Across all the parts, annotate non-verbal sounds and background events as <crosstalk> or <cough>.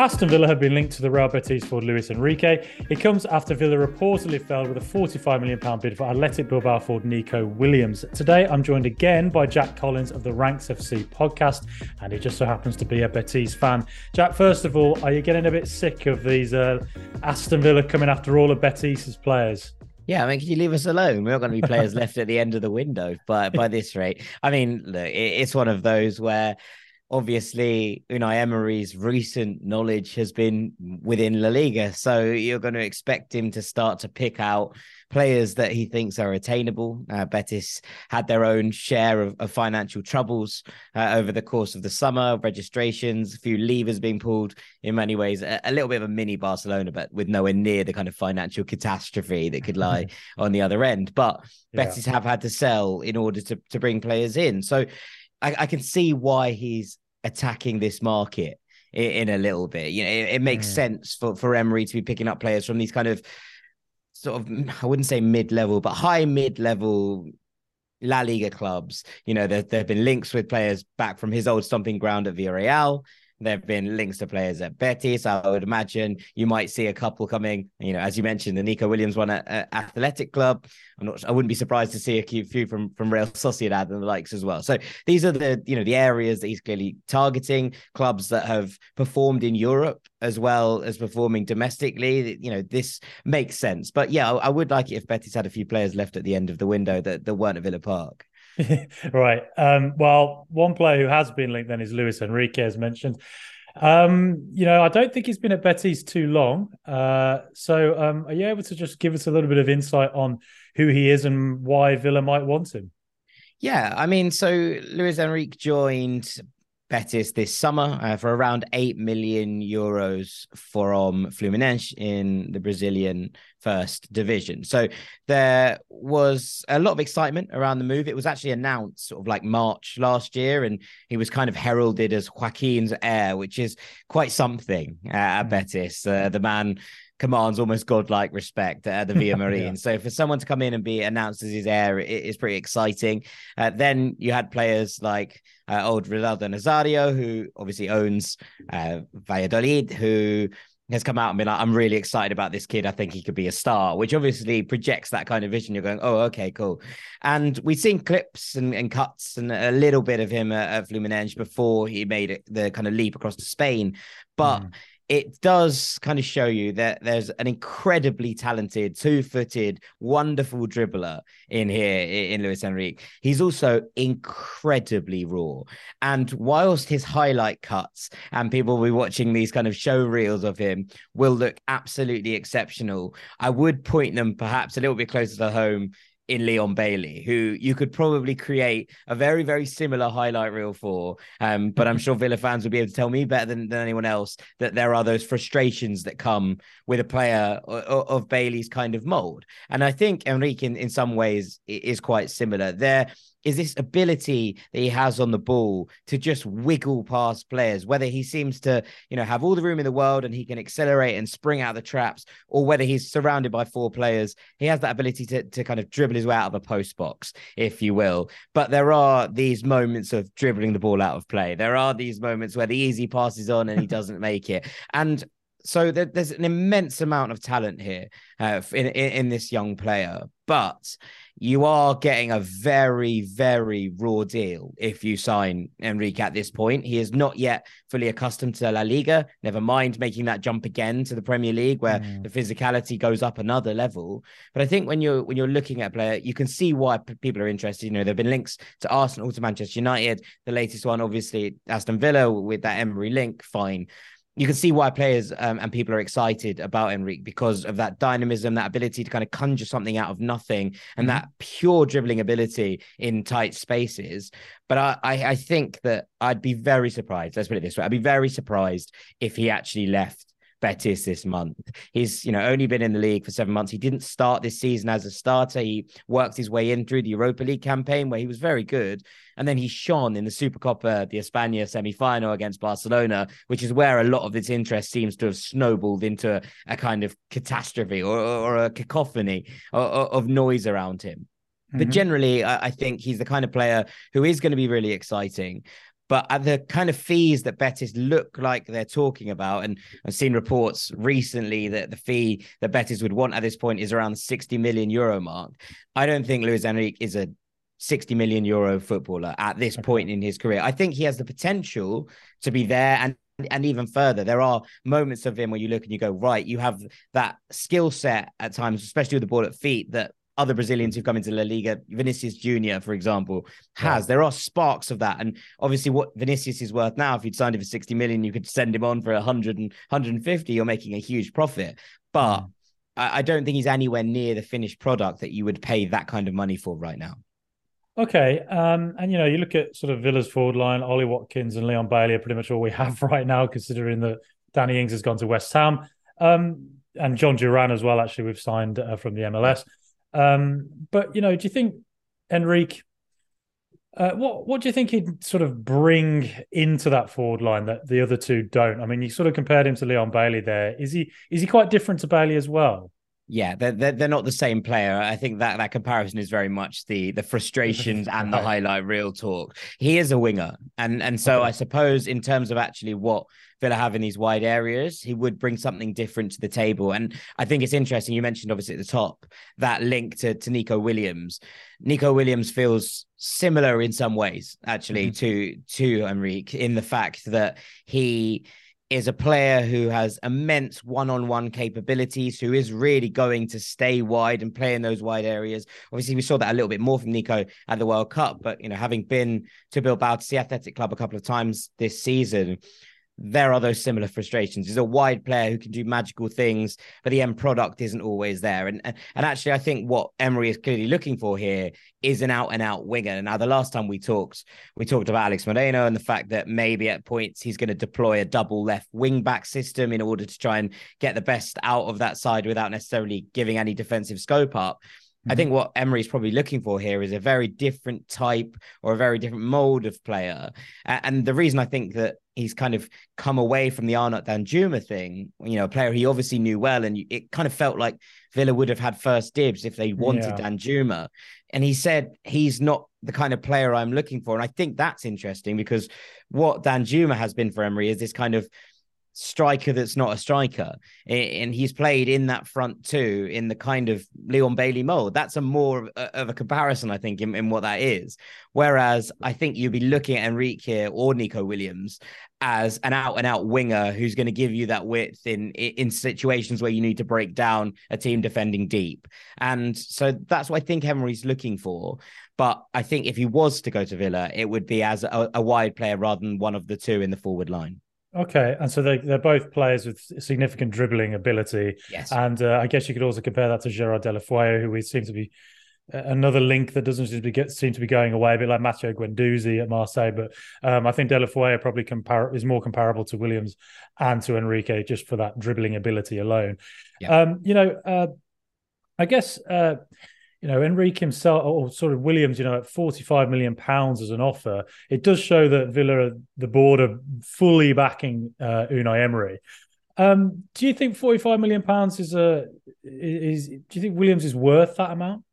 Aston Villa have been linked to the Real Betis for Luiz Henrique. It comes after Villa reportedly fell with a £45 million bid for Athletic Bilbao for Nico Williams. Today, I'm joined again by Jack Collins of the Ranks FC podcast, and he just so happens to be a Betis fan. Jack, first of all, are you getting a bit sick of these uh, Aston Villa coming after all of Betis's players? Yeah, I mean, can you leave us alone? We're not going to be players <laughs> left at the end of the window by by this rate. I mean, look, it's one of those where obviously Unai Emery's recent knowledge has been within La Liga. So you're going to expect him to start to pick out players that he thinks are attainable. Uh, Betis had their own share of, of financial troubles uh, over the course of the summer, registrations, a few levers being pulled in many ways, a, a, little bit of a mini Barcelona, but with nowhere near the kind of financial catastrophe that could lie <laughs> on the other end. But yeah. Betis have had to sell in order to, to bring players in. So I, I can see why he's attacking this market in, in a little bit. You know, it, it makes mm. sense for for Emery to be picking up players from these kind of sort of I wouldn't say mid level, but high mid level La Liga clubs. You know, there, there have been links with players back from his old stomping ground at Villarreal. There have been links to players at Betis. I would imagine you might see a couple coming. You know, as you mentioned, the Nico Williams one at, at Athletic Club. I'm not. I wouldn't be surprised to see a few from from Real Sociedad and the likes as well. So these are the you know the areas that he's clearly targeting. Clubs that have performed in Europe as well as performing domestically. You know, this makes sense. But yeah, I, I would like it if Betis had a few players left at the end of the window that, that weren't at Villa Park. <laughs> right. Um, well, one player who has been linked then is Luiz Henrique, as mentioned. Um, you know, I don't think he's been at Betis too long. Uh, so, um, are you able to just give us a little bit of insight on who he is and why Villa might want him? Yeah, I mean, so Luiz Henrique joined Betis this summer uh, for around 8 million euros from Fluminense in the Brazilian first division. So there was a lot of excitement around the move. It was actually announced sort of like March last year, and he was kind of heralded as Joaquin's heir, which is quite something uh, at mm. Betis. Uh, the man commands almost godlike respect at the Villa <laughs> Marín. yeah. So for someone to come in and be announced as his heir, it is pretty exciting. Uh, then you had players like uh, old Ronaldo Nazario, who obviously owns uh, Valladolid, who has come out and been like, I'm really excited about this kid. I think he could be a star, which obviously projects that kind of vision. You're going, oh, okay, cool. And we've seen clips and, and cuts and a little bit of him at, at Fluminense before he made it, the kind of leap across to Spain. But mm it does kind of show you that there's an incredibly talented, two-footed, wonderful dribbler in here in Luiz Henrique. He's also incredibly raw. And whilst his highlight cuts and people will be watching these kind of show reels of him will look absolutely exceptional, I would point them perhaps a little bit closer to home in Leon Bailey, who you could probably create a very, very similar highlight reel for. Um, but I'm sure Villa fans will be able to tell me better than, than anyone else that there are those frustrations that come with a player of, of Bailey's kind of mold. And I think Henrique, in, in some ways, is quite similar. There is this ability that he has on the ball to just wiggle past players, whether he seems to, you know, have all the room in the world and he can accelerate and spring out of the traps, or whether he's surrounded by four players. He has that ability to, to kind of dribble his way out of a post box, if you will. But there are these moments of dribbling the ball out of play. There are these moments where the easy pass is on and he doesn't make it. And so there, there's an immense amount of talent here uh, in, in, in this young player, but you are getting a very, very raw deal if you sign Henrique at this point. He is not yet fully accustomed to La Liga. Never mind making that jump again to the Premier League, where mm. the physicality goes up another level. But I think when you're when you're looking at a player, you can see why p- people are interested. You know, there've been links to Arsenal, to Manchester United. The latest one, obviously, Aston Villa with that Emery link. Fine you can see why players um, and people are excited about Henrique because of that dynamism, that ability to kind of conjure something out of nothing, and mm-hmm. that pure dribbling ability in tight spaces. But I, I, I think that I'd be very surprised. Let's put it this way: I'd be very surprised if he actually left Betis this month. He's, you know, only been in the league for seven months. He didn't start this season as a starter. He worked his way in through the Europa League campaign where he was very good. And then he shone in the Supercopa de España semi-final against Barcelona, which is where a lot of this interest seems to have snowballed into a, a kind of catastrophe or, or a cacophony of, of noise around him. But mm-hmm. generally, I think he's the kind of player who is going to be really exciting But at the kind of fees that Betis look like they're talking about, and I've seen reports recently that the fee that Betis would want at this point is around the 60 million euro mark. I don't think Luiz Henrique is a 60 million euro footballer at this point in his career. I think he has the potential to be there and and even further. There are moments of him where you look and you go, right, you have that skill set at times, especially with the ball at feet that other Brazilians who've come into La Liga, Vinicius Junior, for example, has. Yeah. There are sparks of that. And obviously, what Vinicius is worth now, if you'd signed him for 60 million, you could send him on for 100 and 150, you're making a huge profit. But mm. I, I don't think he's anywhere near the finished product that you would pay that kind of money for right now. Okay, um, and you know, you look at sort of Villa's forward line, Ollie Watkins and Leon Bailey are pretty much all we have <laughs> right now, considering that Danny Ings has gone to West Ham, um, and Jhon Durán as well. Actually, we've signed uh, from the MLS. Um, but you know, do you think Henrique? Uh, what what do you think he'd sort of bring into that forward line that the other two don't? I mean, you sort of compared him to Leon Bailey there. Is he is he quite different to Bailey as well? Yeah, they're, they're, they're not the same player. I think that that comparison is very much the the frustrations <laughs> and the highlight real talk. He is a winger, and and so okay. I suppose in terms of actually what Villa have in these wide areas, he would bring something different to the table. And I think it's interesting. You mentioned obviously at the top that link to, to Nico Williams. Nico Williams feels similar in some ways, actually, mm-hmm. to to Henrique in the fact that he is a player who has immense one-on-one capabilities, who is really going to stay wide and play in those wide areas. Obviously, we saw that a little bit more from Nico at the World Cup, but you know, having been to Bilbao to see Athletic Club a couple of times this season, there are those similar frustrations. He's a wide player who can do magical things, but the end product isn't always there. And and, and actually, I think what Emery is clearly looking for here is an out and out winger. Now, the last time we talked, we talked about Alex Moreno and the fact that maybe at points he's going to deploy a double left wing back system in order to try and get the best out of that side without necessarily giving any defensive scope up. I think mm-hmm. what Emery is probably looking for here is a very different type or a very different mold of player. And the reason I think that he's kind of come away from the Arnaut Danjuma thing, you know, a player he obviously knew well, and it kind of felt like Villa would have had first dibs if they wanted yeah. Danjuma. And he said he's not the kind of player I'm looking for. And I think that's interesting because what Danjuma has been for Emery is this kind of striker that's not a striker. And he's played in that front two in the kind of Leon Bailey mold. That's a more of a comparison, I think, in, in what that is. Whereas I think you'd be looking at Henrique here or Nico Williams as an out and out winger who's going to give you that width in in situations where you need to break down a team defending deep. And so that's what I think Emery's looking for. But I think if he was to go to Villa, it would be as a, a wide player rather than one of the two in the forward line. Okay, and so they they're both players with significant dribbling ability. Yes, and uh, I guess you could also compare that to Gerard Deulofeu, who we seem to be uh, another link that doesn't seem to, get, seem to be going away, a bit like Matteo Guendouzi at Marseille. But um, I think Deulofeu probably compar- is more comparable to Williams and to Henrique just for that dribbling ability alone. Yeah. Um, you know, uh, I guess uh, you know, Henrique himself, or sort of Williams, you know, at 45 million pounds as an offer, it does show that Villa, the board, are fully backing uh, Unai Emery. Um, do you think 45 million pounds is a is? Do you think Williams is worth that amount?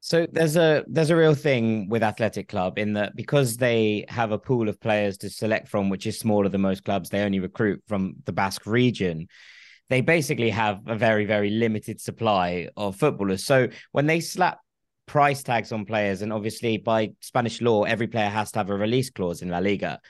So there's a there's a real thing with Athletic Club in that because they have a pool of players to select from, which is smaller than most clubs, they only recruit from the Basque region they basically have a very, very limited supply of footballers. So when they slap price tags on players, and obviously by Spanish law, every player has to have a release clause in La Liga.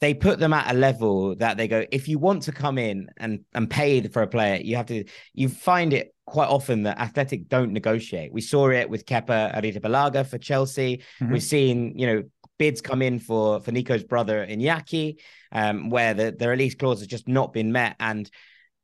They put them at a level that they go, if you want to come in and, and pay for a player, you have to, you find it quite often that Athletic don't negotiate. We saw it with Kepa Arrizabalaga for Chelsea. Mm-hmm. We've seen, you know, bids come in for for Nico's brother Iñaki, um, where the, the release clause has just not been met. And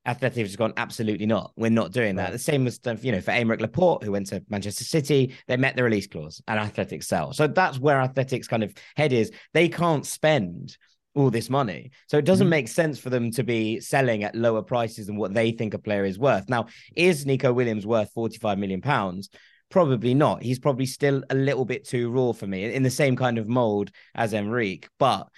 Athletic has gone absolutely not. We're not doing that. The same was done, you know, for Aymeric Laporte, who went to Manchester City. They met the release clause, and Athletic sell. So that's where Athletic's kind of head is. They can't spend all this money, so it doesn't mm-hmm. make sense for them to be selling at lower prices than what they think a player is worth. Now, is Nico Williams worth forty-five million pounds? Probably not. He's probably still a little bit too raw for me in the same kind of mold as Henrique, but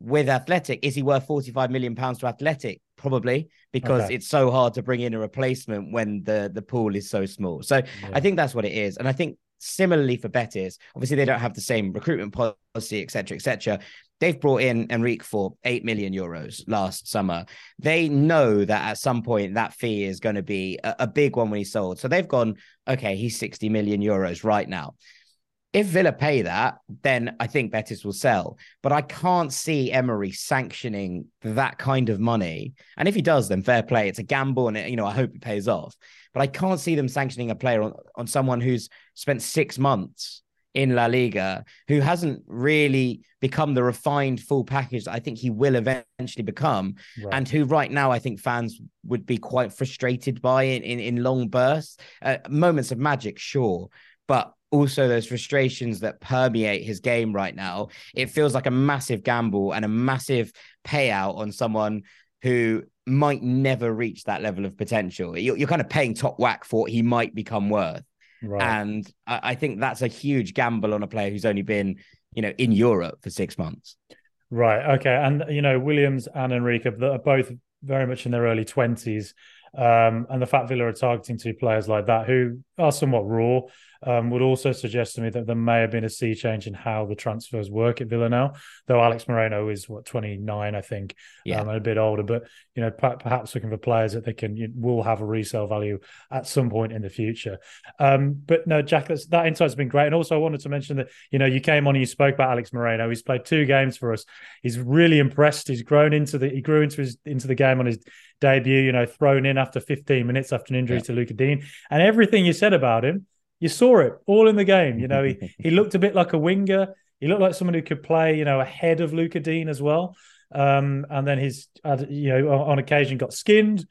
with Athletic, is he worth 45 million pounds to Athletic? Probably because okay. it's so hard to bring in a replacement when the the pool is so small. So yeah. I think that's what it is. And I think similarly for Betis, obviously they don't have the same recruitment policy, etc., etc. they've brought in Henrique for 8 million euros last summer. They know that at some point that fee is going to be a, a, big one when he's sold. So they've gone, okay, he's 60 million euros right now. If Villa pay that, then I think Betis will sell. But I can't see Emery sanctioning that kind of money. And if he does, then fair play. It's a gamble, and it, you know I hope it pays off. But I can't see them sanctioning a player on, on someone who's spent six months in La Liga, who hasn't really become the refined full package that I think he will eventually become, right. and who right now I think fans would be quite frustrated by in in, in long bursts, uh, moments of magic, sure, but also those frustrations that permeate his game right now. It feels like a massive gamble and a massive payout on someone who might never reach that level of potential. You're, you're kind of paying top whack for what he might become worth. Right. And I, I think that's a huge gamble on a player who's only been, you know, in Europe for six months. Right. Okay. And you know, Williams and Henrique are both very much in their early twenties, um, and the fact Villa are targeting two players like that who are somewhat raw um, would also suggest to me that there may have been a sea change in how the transfers work at Villa now. Though Alex Moreno is what 29, I think, yeah, um, a bit older. But you know, perhaps looking for players that they can you, will have a resale value at some point in the future. Um, but no, Jack, that insight's been great. And also, I wanted to mention that you know you came on and you spoke about Alex Moreno. He's played two games for us. He's really impressed. He's grown into the he grew into his into the game on his debut. You know, thrown in after 15 minutes after an injury yeah. to Lucas Digne. and everything you said about him you saw it all in the game. You know, he, <laughs> he looked a bit like a winger. He looked like someone who could play, you know, ahead of Lucas Digne as well. Um, and then his, you know, on occasion got skinned,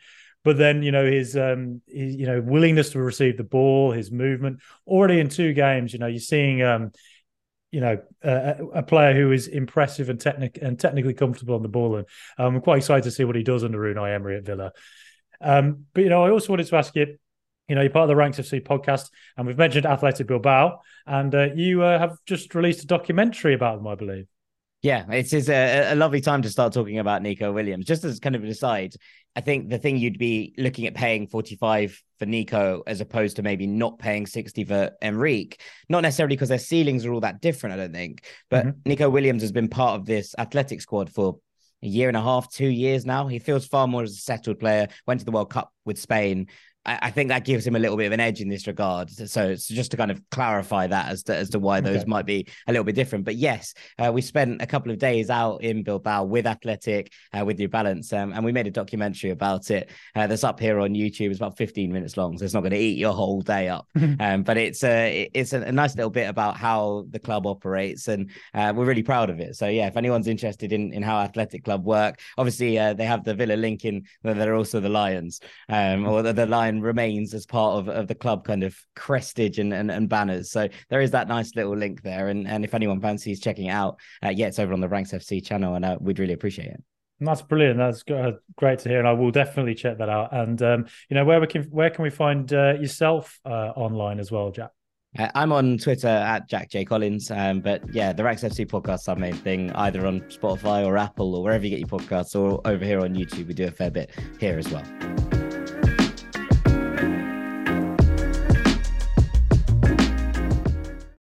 but then you know his, um, his, you know, willingness to receive the ball, his movement. Already in two games, you know, you're seeing, um, you know, a, a player who is impressive and technic and technically comfortable on the ball. And um, I'm quite excited to see what he does under Unai Emery at Villa. Um, but you know, I also wanted to ask you you know, you're part of the Ranks FC podcast, and we've mentioned Athletic Bilbao, and uh, you uh, have just released a documentary about them, I believe. Yeah, it is a, a, lovely time to start talking about Nico Williams. Just as kind of an aside, I think the thing you'd be looking at paying 45 for Nico as opposed to maybe not paying 60 for Henrique, not necessarily because their ceilings are all that different, I don't think. But mm-hmm. Nico Williams has been part of this athletic squad for a year and a half, two years now. He feels far more as a settled player, went to the World Cup with Spain, I, think that gives him a little bit of an edge in this regard. So it's just to kind of clarify that as to, as to why those okay. might be a little bit different. But yes, uh, we spent a couple of days out in Bilbao with Athletic, uh, with New Balance, um, and we made a documentary about it uh, that's up here on YouTube. It's about 15 minutes long, so it's not going to eat your whole day up. <laughs> um, but it's a it's a, nice little bit about how the club operates, and uh, we're really proud of it. So yeah, if anyone's interested in in how Athletic Club work, obviously uh, they have the Villa link in, they're also the Lions, um, or the, the Lion remains as part of, of the club kind of crestage and, and, and banners. So there is that nice little link there. And, and if anyone fancies checking it out, uh, yeah, it's over on the Ranks FC channel and uh, we'd really appreciate it. That's brilliant. That's uh, great to hear, and I will definitely check that out. And um, you know, where we can where can we find uh, yourself uh, online as well, Jack? Uh, I'm on Twitter at Jack J Collins. Um, but yeah, the Ranks FC podcast our main thing, either on Spotify or Apple or wherever you get your podcasts, or over here on YouTube. We do a fair bit here as well.